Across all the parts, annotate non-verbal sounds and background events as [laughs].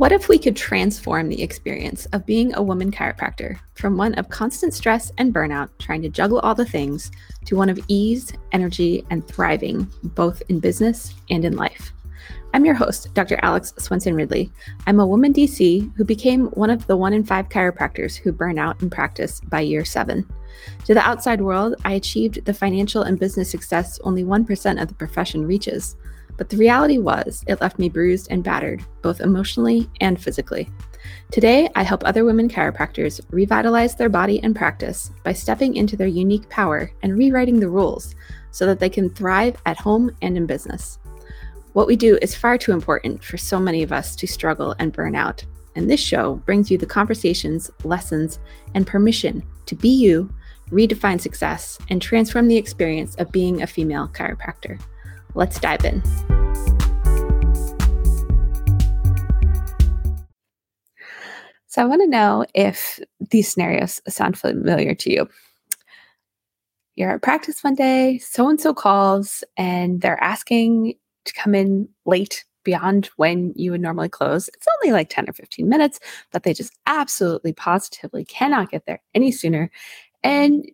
What if we could transform the experience of being a woman chiropractor from one of constant stress and burnout, trying to juggle all the things, to one of ease, energy, and thriving, both in business and in life? I'm your host, Dr. Alex Swenson Ridley. I'm a woman DC who became one of the one in five chiropractors who burn out in practice by year seven. To the outside world, I achieved the financial and business success only 1% of the profession reaches. But the reality was, it left me bruised and battered, both emotionally and physically. Today, I help other women chiropractors revitalize their body and practice by stepping into their unique power and rewriting the rules so that they can thrive at home and in business. What we do is far too important for so many of us to struggle and burn out. And this show brings you the conversations, lessons, and permission to be you, redefine success, and transform the experience of being a female chiropractor. Let's dive in. So, I want to know if these scenarios sound familiar to you. You're at practice one day, so and so calls, and they're asking to come in late beyond when you would normally close. It's only like 10 or 15 minutes, but they just absolutely positively cannot get there any sooner. And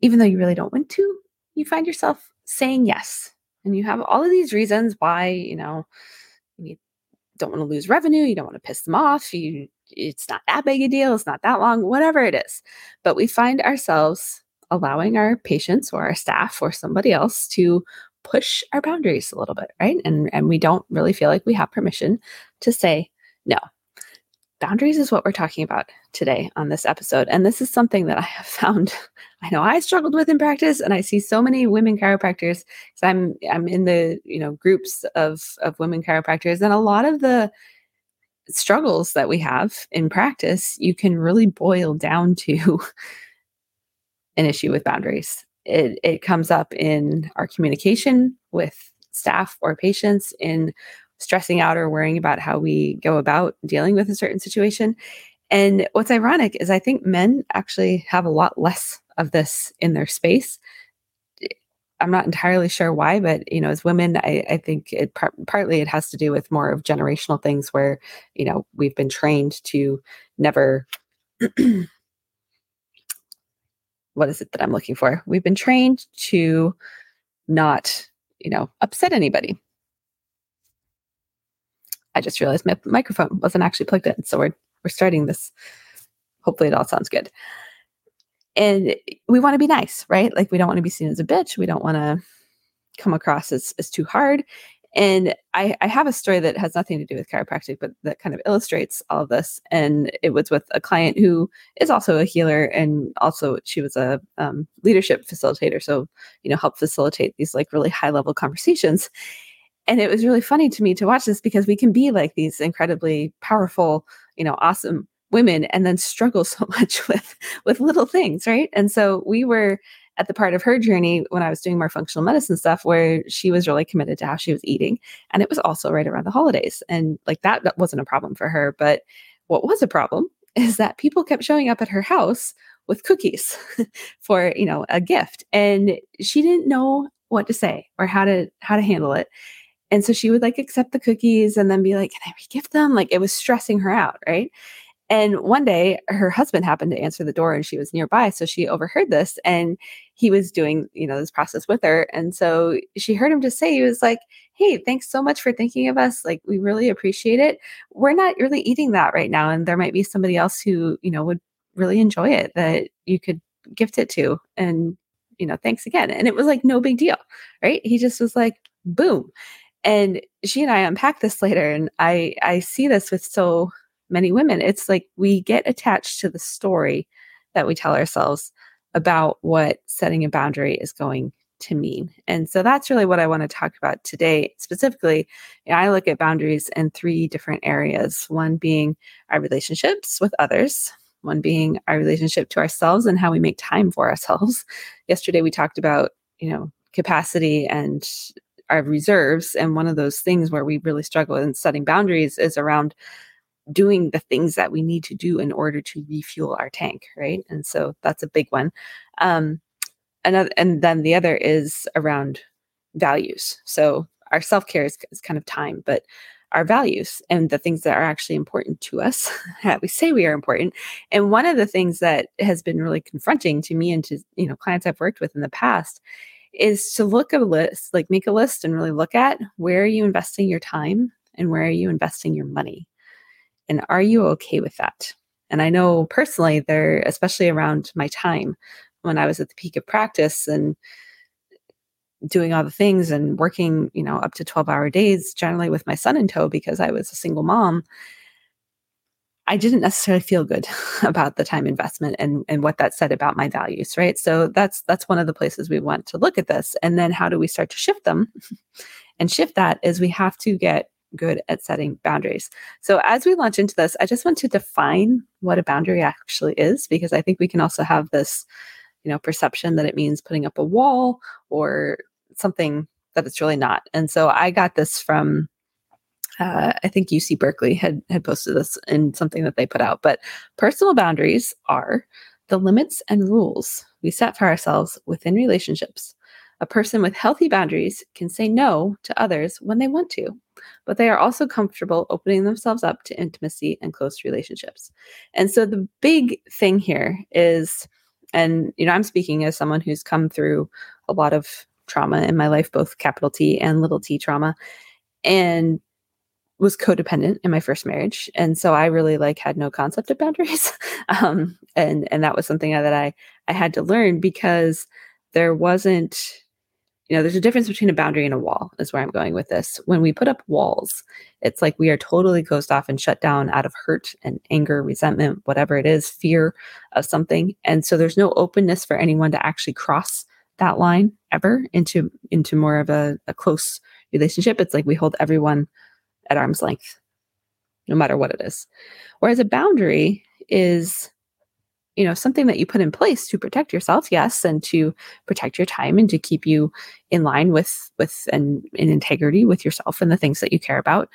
even though you really don't want to, you find yourself saying yes and you have all of these reasons why you know you don't want to lose revenue you don't want to piss them off you it's not that big a deal it's not that long whatever it is. But we find ourselves allowing our patients or our staff or somebody else to push our boundaries a little bit right? And and we don't really feel like we have permission to say no. Boundaries is what we're talking about today on this episode. And this is something that I have [laughs] found I know I struggled with in practice and I see so many women chiropractors I'm I'm in the, you know, groups of of women chiropractors and a lot of the struggles that we have in practice you can really boil down to [laughs] an issue with boundaries. It it comes up in our communication with staff or patients in stressing out or worrying about how we go about dealing with a certain situation. And what's ironic is I think men actually have a lot less of this in their space. I'm not entirely sure why, but you know, as women, I, I think it par- partly it has to do with more of generational things where you know we've been trained to never. [clears throat] what is it that I'm looking for? We've been trained to not, you know, upset anybody. I just realized my microphone wasn't actually plugged in. So we're we're starting this. Hopefully it all sounds good. And we want to be nice, right? Like we don't want to be seen as a bitch. We don't want to come across as, as too hard. And I, I have a story that has nothing to do with chiropractic, but that kind of illustrates all of this. And it was with a client who is also a healer, and also she was a um, leadership facilitator. So, you know, help facilitate these like really high level conversations and it was really funny to me to watch this because we can be like these incredibly powerful you know awesome women and then struggle [laughs] so much with with little things right? And so we were at the part of her journey when i was doing more functional medicine stuff where she was really committed to how she was eating. And it was also right around the holidays. And like that, that wasn't a problem for her. But what was a problem [laughs] is that people kept showing up at her house with cookies [laughs] for you know a gift. And she didn't know what to say or how to how to handle it and so she would like accept the cookies and then be like, Can I regift them? Like it was stressing her out. Right. And one day her husband happened to answer the door and she was nearby. So she overheard this and he was doing, you know, this process with her. And so she heard him just say, he was like, Hey, thanks so much for thinking of us. Like, we really appreciate it. We're not really eating that right now. And there might be somebody else who, you know, would really enjoy it that you could gift it to. And, you know, thanks again. And it was like no big deal. Right. He just was like, boom and she and i unpack this later and i i see this with so many women. It's like we get attached to the story that we tell ourselves about what setting a boundary is going to mean. And so that's really what i want to talk about today. Specifically you know, i look at boundaries in three different areas one being our relationships with others one being our relationship to ourselves and how we make time for ourselves. [laughs] Yesterday we talked about you know capacity and our reserves. And one of those things where we really struggle in setting boundaries is around doing the things that we need to do in order to refuel our tank, right? And so that's a big one. Um, another, and then the other is around values. So our self care is, is kind of time, but our values and the things that are actually important to us [laughs] that we say we are important and one of the things that has been really confronting to me and to you know clients i've worked with in the past is to look at a list like make a list and really look at where are you investing your time and where are you investing your money? And are you okay with that? And i know personally there especially around my time when i was at the peak of practice and doing all the things and working, you know, up to 12 hour days, generally with my son in tow because I was a single mom, I didn't necessarily feel good [laughs] about the time investment and, and what that said about my values, right? So that's that's one of the places we want to look at this. And then how do we start to shift them? [laughs] and shift that is we have to get good at setting boundaries. So as we launch into this, I just want to define what a boundary actually is because I think we can also have this you know perception that it means putting up a wall or something that it's really not. And so I got this from uh, I think UC Berkeley had had posted this in something that they put out. But personal boundaries are the limits and rules we set for ourselves within relationships. A person with healthy boundaries can say no to others when they want to, but they are also comfortable opening themselves up to intimacy and close relationships. And so the big thing here is, and you know, I'm speaking as someone who's come through a lot of trauma in my life, both capital T and little t trauma, and was codependent in my first marriage. And so I really like had no concept of boundaries. [laughs] um, and and that was something that I I had to learn because there wasn't you know, there's a difference between a boundary and a wall, is where I'm going with this. When we put up walls, it's like we are totally closed off and shut down out of hurt and anger, resentment, whatever it is, fear of something. And so there's no openness for anyone to actually cross that line ever into into more of a, a close relationship. It's like we hold everyone at arm's length, no matter what it is. Whereas a boundary is you know something that you put in place to protect yourself yes and to protect your time and to keep you in line with with and in integrity with yourself and the things that you care about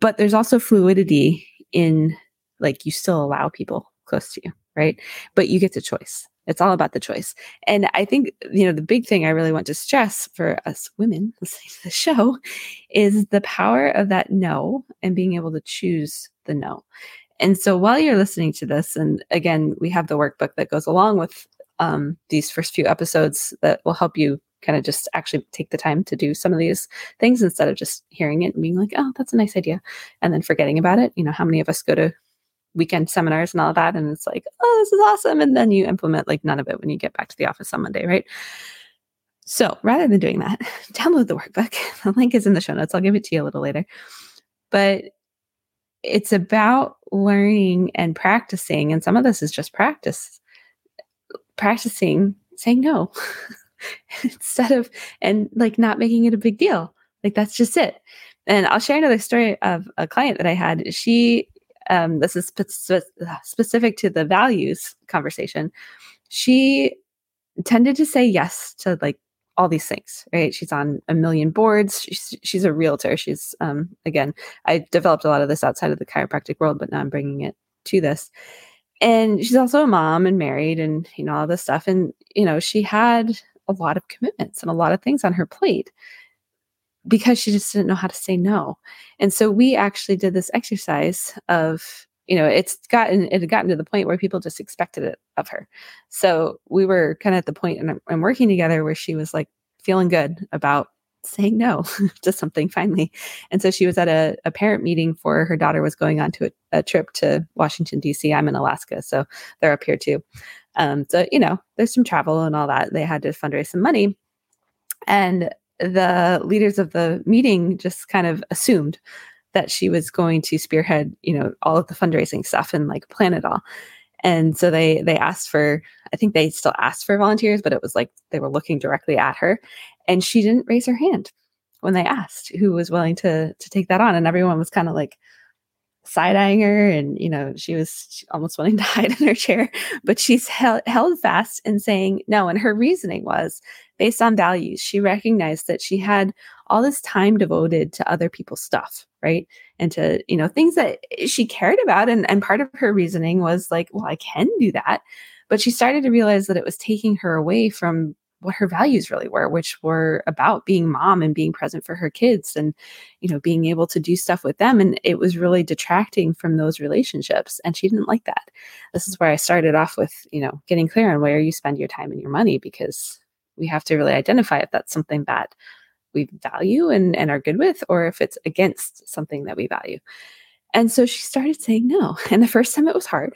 but there's also fluidity in like you still allow people close to you right but you get the choice it's all about the choice. And I think, you know, the big thing I really want to stress for us women [laughs] listening to the show is the power of that no and being able to choose the no. And so while you're listening to this, and again, we have the workbook that goes along with um, these first few episodes that will help you kind of just actually take the time to do some of these things instead of just hearing it and being like, oh, that's a nice idea, and then forgetting about it. You know, how many of us go to weekend seminars and all that. And it's like, oh, this is awesome. And then you implement like none of it when you get back to the office on Monday, right? So rather than doing that, [laughs] download the workbook. [laughs] The link is in the show notes. I'll give it to you a little later. But it's about learning and practicing. And some of this is just practice, practicing saying no [laughs] instead of, and like not making it a big deal. Like that's just it. And I'll share another story of a client that I had. She um, this is spe- specific to the values conversation, she tended to say yes to like all these things, right? She's on a million boards. She's, she's a realtor. She's, um, again, I developed a lot of this outside of the chiropractic world, but now I'm bringing it to this. And she's also a mom and married and, you know, all this stuff. And, you know, she had a lot of commitments and a lot of things on her plate because she just didn't know how to say no. And so we actually did this exercise of, you know, it's gotten it had gotten to the point where people just expected it of her. So we were kind of at the point and, and working together where she was like feeling good about saying no [laughs] to something finally. And so she was at a, a parent meeting for her daughter was going on to a, a trip to Washington, D.C. I'm in Alaska, so they're up here too. Um, so, you know, there's some travel and all that. They had to fundraise some money. And the leaders of the meeting just kind of assumed that she was going to spearhead, you know, all of the fundraising stuff and like plan it all. And so they they asked for, I think they still asked for volunteers, but it was like they were looking directly at her, and she didn't raise her hand when they asked who was willing to to take that on, and everyone was kind of like, side eyeing her and you know she was almost wanting to [laughs] hide in her chair but she's held, held fast in saying no and her reasoning was based on values she recognized that she had all this time devoted to other people's stuff right and to you know things that she cared about and, and part of her reasoning was like well i can do that but she started to realize that it was taking her away from what her values really were, which were about being mom and being present for her kids and, you know, being able to do stuff with them. And it was really detracting from those relationships. And she didn't like that. This is where I started off with, you know, getting clear on where you spend your time and your money because we have to really identify if that's something that we value and, and are good with, or if it's against something that we value. And so she started saying no. [laughs] And the first time it was hard.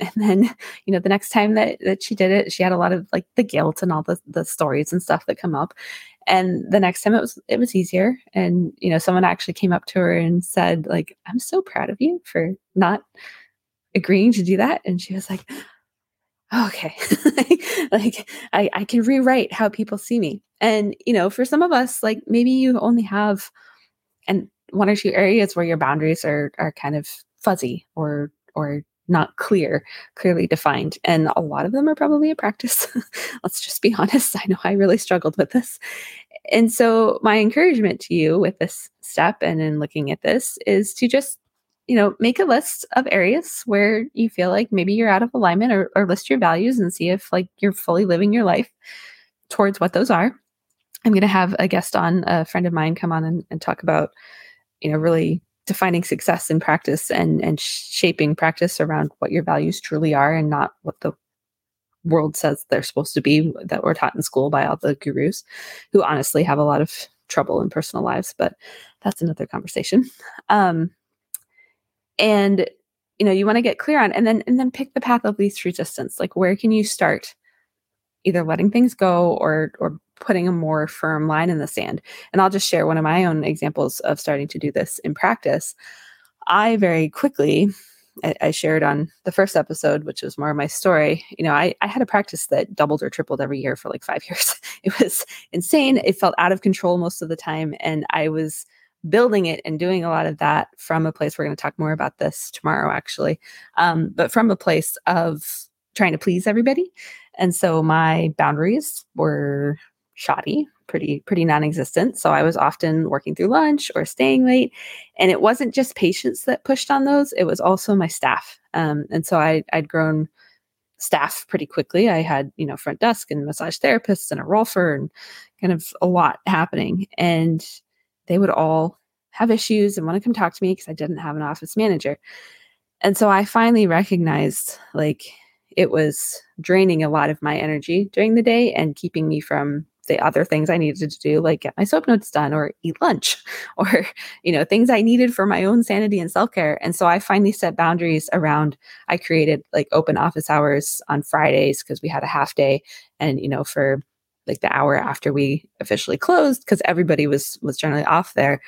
And then, you know, the next time that, that she did it, she had a lot of like the guilt and all the, the stories and stuff that come up. And the next time it was it was easier. And, you know, someone actually came up to her and said, like, I'm so proud of you for not agreeing to do that. And she was like, okay, [laughs] like I, I can rewrite how people see me. And, you know, for some of us, like maybe you only have and one or two areas where your boundaries are are kind of fuzzy or or not clear, clearly defined. And a lot of them are probably a practice. [laughs] Let's just be [laughs] honest. I know I really struggled with this. And so my encouragement to you with this step and in looking at this is to just you know, make a list of areas where you feel like maybe you're out of alignment or, or list your values and see if like you're fully living your life towards what those are. I'm going to have a guest on, a friend of mine, come on and, and talk about, you know, really defining success in practice and and shaping practice around what your values truly are and not what the world says they're supposed to be that we're taught in school by all the gurus who honestly have a lot of trouble in personal lives but that's another conversation um and you know you want to get clear on and then and then pick the path of least resistance like where can you start either letting things go or or putting a more firm line in the sand? And i'll just share one of my own examples of starting to do this in practice. I very quickly I, I shared on the first episode which was more of my story you know I, I had a practice that doubled or tripled every year for like five [laughs] years. It was insane. It felt out of control most of the time and i was building it and doing a lot of that from a place we're going to talk more about this tomorrow actually um, but from a place of trying to please everybody. And so my boundaries were shoddy pretty pretty non-existent. So i was often working through lunch or staying late and it wasn't just patients that pushed on those it was also my staff. Um, and so I, i'd grown staff pretty quickly. I had you know front desk and massage therapists and a rolfer and kind of a lot happening. And they would all have issues and want to come talk to me because I didn't have an office manager. And so I finally recognized like it was draining a lot of my energy during the day and keeping me from the other things I needed to do, like get my soap notes done or eat lunch [laughs] or, you know, things I needed for my own sanity and self care. And so I finally set boundaries around, I created like open office hours on Fridays because we had a half day. And, you know, for like the hour after we officially closed because everybody was was generally off there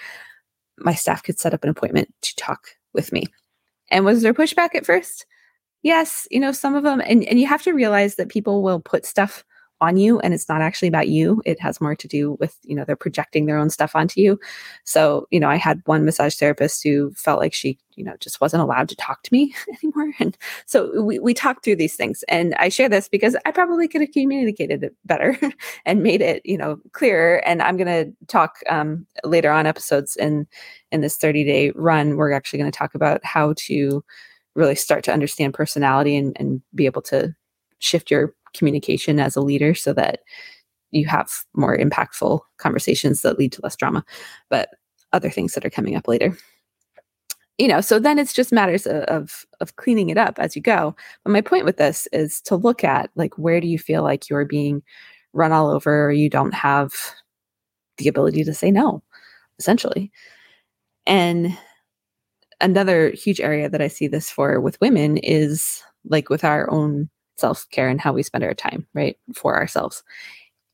my staff could set up an appointment to talk with me. And was there pushback at first? Yes you know some of them and, and you have to realize that people will put stuff on you and it's not actually about you. It has more to do with you know they're projecting their own stuff onto you. So you know i had one massage therapist who felt like she you know just wasn't allowed to talk to me [laughs] anymore. And so we, we talked through these things. And i share this because i probably could have communicated it better [laughs] and made it you know clearer. And i'm going to talk um, later on episodes in in this 30 day run. We're actually going to talk about how to really start to understand personality and, and be able to shift your communication as a leader so that you have more impactful conversations that lead to less drama but other things that are coming up later. You know so then it's just matters of, of, cleaning it up as you go. But my point with this is to look at like where do you feel like you're being run all over or you don't have the ability to say no essentially. And another huge area that i see this for with women is like with our own self care and how we spend our time, right, for ourselves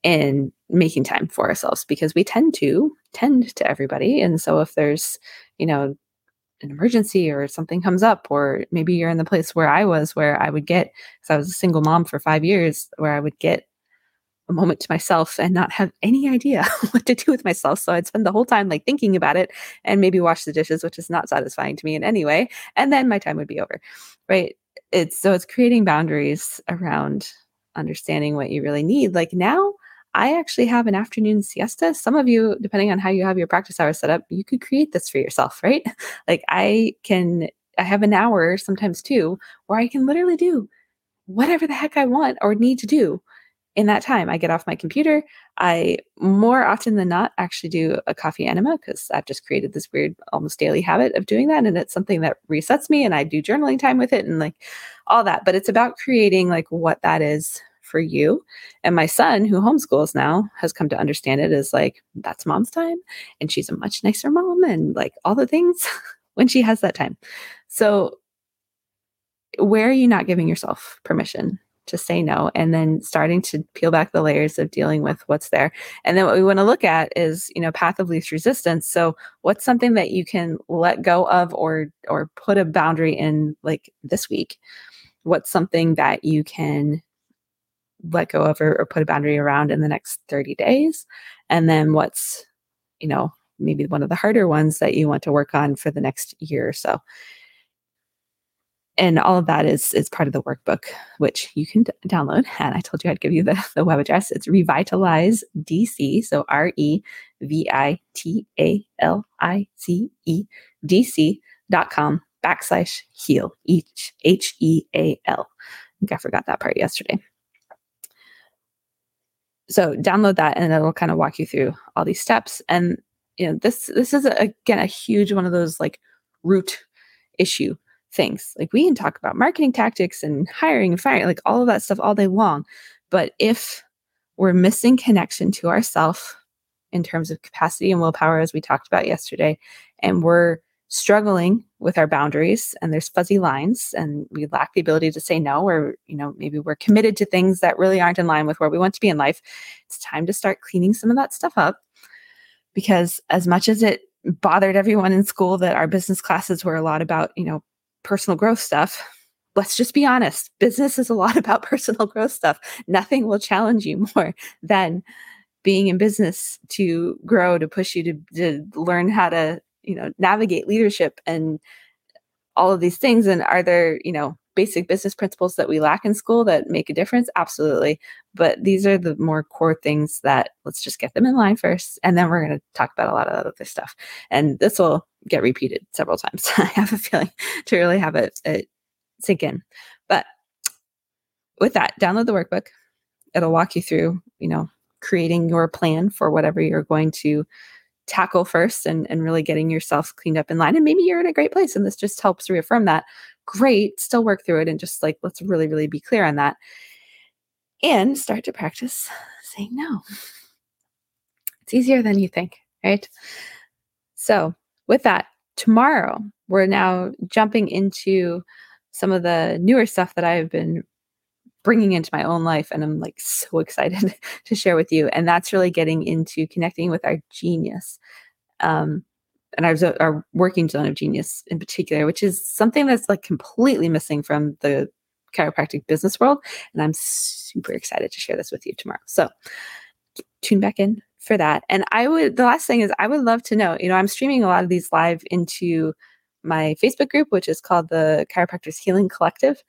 and making time for ourselves because we tend to tend to everybody. And so if there's, you know, an emergency or something comes up, or maybe you're in the place where I was, where I would get, because I was a single mom for five years, where I would get a moment to myself and not have any idea [laughs] what to do with myself. So I'd spend the whole time like thinking about it and maybe wash the dishes, which is not satisfying to me in any way. And then my time would be over. Right it's so it's creating boundaries around understanding what you really need. Like now, I actually have an afternoon siesta. Some of you, depending on how you have your practice hours set up, you could create this for yourself, right? [laughs] Like I can, I have an hour, sometimes two, where I can literally do whatever the heck I want or need to do in that time, I get off my computer. I more often than not actually do a coffee enema because I've just created this weird, almost daily habit of doing that. And it's something that resets me and I do journaling time with it and like all that. But it's about creating like what that is for you. And my son, who homeschools now, has come to understand it as like, that's mom's time. And she's a much nicer mom and like all the things [laughs] when she has that time. So, where are you not giving yourself permission to say no and then starting to peel back the layers of dealing with what's there. And then what we want to look at is you know path of least resistance. So what's something that you can let go of or or put a boundary in like this week? What's something that you can let go of or, or put a boundary around in the next 30 days? And then what's you know maybe one of the harder ones that you want to work on for the next year or so and all of that is is part of the workbook which you can d- download. And i told you i'd give you the, the web address. It's revitalize dc so r-e-v-i-t-a-l-i-z-e dc dot com backslash heal each h-e-a-l i think i forgot that part yesterday. So download that and it'll kind of walk you through all these steps. And you know this this is a, again a huge one of those like root issue things. Like we can talk about marketing tactics and hiring and firing, like all of that stuff all day long. But if we're missing connection to ourself in terms of capacity and willpower, as we talked about yesterday, and we're struggling with our boundaries and there's fuzzy lines and we lack the ability to say no or you know maybe we're committed to things that really aren't in line with where we want to be in life it's time to start cleaning some of that stuff up because as much as it bothered everyone in school that our business classes were a lot about you know personal growth stuff, let's just be honest business is a lot [laughs] about personal growth stuff. Nothing will challenge you [laughs] more than being in business to grow, to push you to, to learn how to, you know, navigate leadership and all of these things. And are there, you know, basic business principles that we lack in school that make a difference? Absolutely. But these are the more core things that let's just get them in line first. And then we're going to talk about a lot of other stuff. And this will get repeated several times. [laughs] I have a feeling to really have it, it sink in. But with that, download the workbook. It'll walk you through, you know, creating your plan for whatever you're going to tackle first and, and really getting yourself cleaned up in line. And maybe you're in a great place and this just helps reaffirm that. Great, still work through it and just like let's really, really be clear on that. And start to practice saying no. It's easier than you think, right? So with that, tomorrow we're now jumping into some of the newer stuff that I've been bringing into my own life and I'm like so [laughs] excited to share with you and that's really getting into connecting with our genius um and our, our working zone of genius in particular which is something that's like completely missing from the chiropractic business world and I'm super excited to share this with you tomorrow. So tune back in for that. And I would, the last thing is, I would love to know, you know, I'm streaming a lot of these live into my Facebook group, which is called the Chiropractors Healing Collective.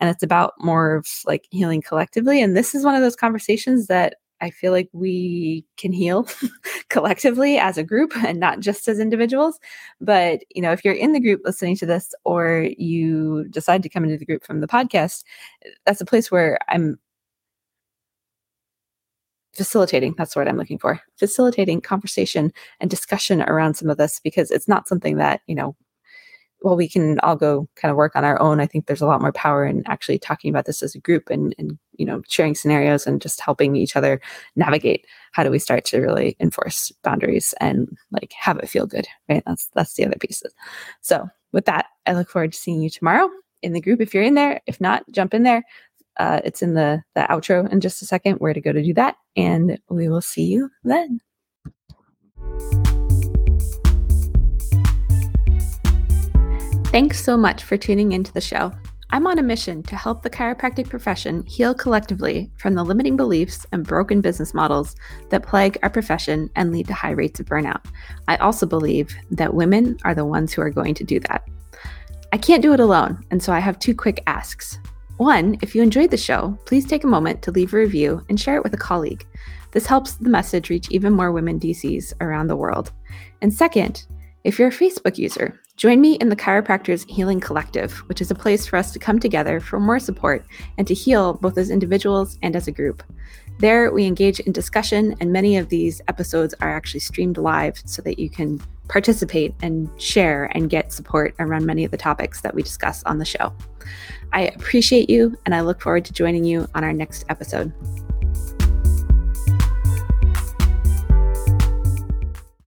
And it's about more of like healing collectively. And this is one of those conversations that I feel like we can heal [laughs] collectively as a group and not just as individuals. But, you know, if you're in the group listening to this or you decide to come into the group from the podcast, that's a place where I'm facilitating that's what i'm looking for facilitating conversation and discussion around some of this because it's not something that you know well we can all go kind of work on our own. I think there's a lot more power in actually talking about this as a group and and you know sharing scenarios and just helping each other navigate how do we start to really enforce boundaries and like have it feel good right? That's that's the other pieces. So with that i look forward to seeing you tomorrow in the group if you're in there. If not jump in there. Uh, it's in the, the outro in just a second. Where to go to do that. And we will see you then. Thanks so much for tuning into the show. I'm on a mission to help the chiropractic profession heal collectively from the limiting beliefs and broken business models that plague our profession and lead to high rates of burnout. I also believe that women are the ones who are going to do that. I can't do it alone, and so I have two quick asks. One, if you enjoyed the show, please take a moment to leave a review and share it with a colleague. This helps the message reach even more women DCs around the world. And second, if you're a Facebook user, join me in the Chiropractors Healing Collective, which is a place for us to come together for more support and to heal both as individuals and as a group. There, we engage in discussion, and many of these episodes are actually streamed live so that you can participate and share and get support around many of the topics that we discuss on the show. I appreciate you, and I look forward to joining you on our next episode.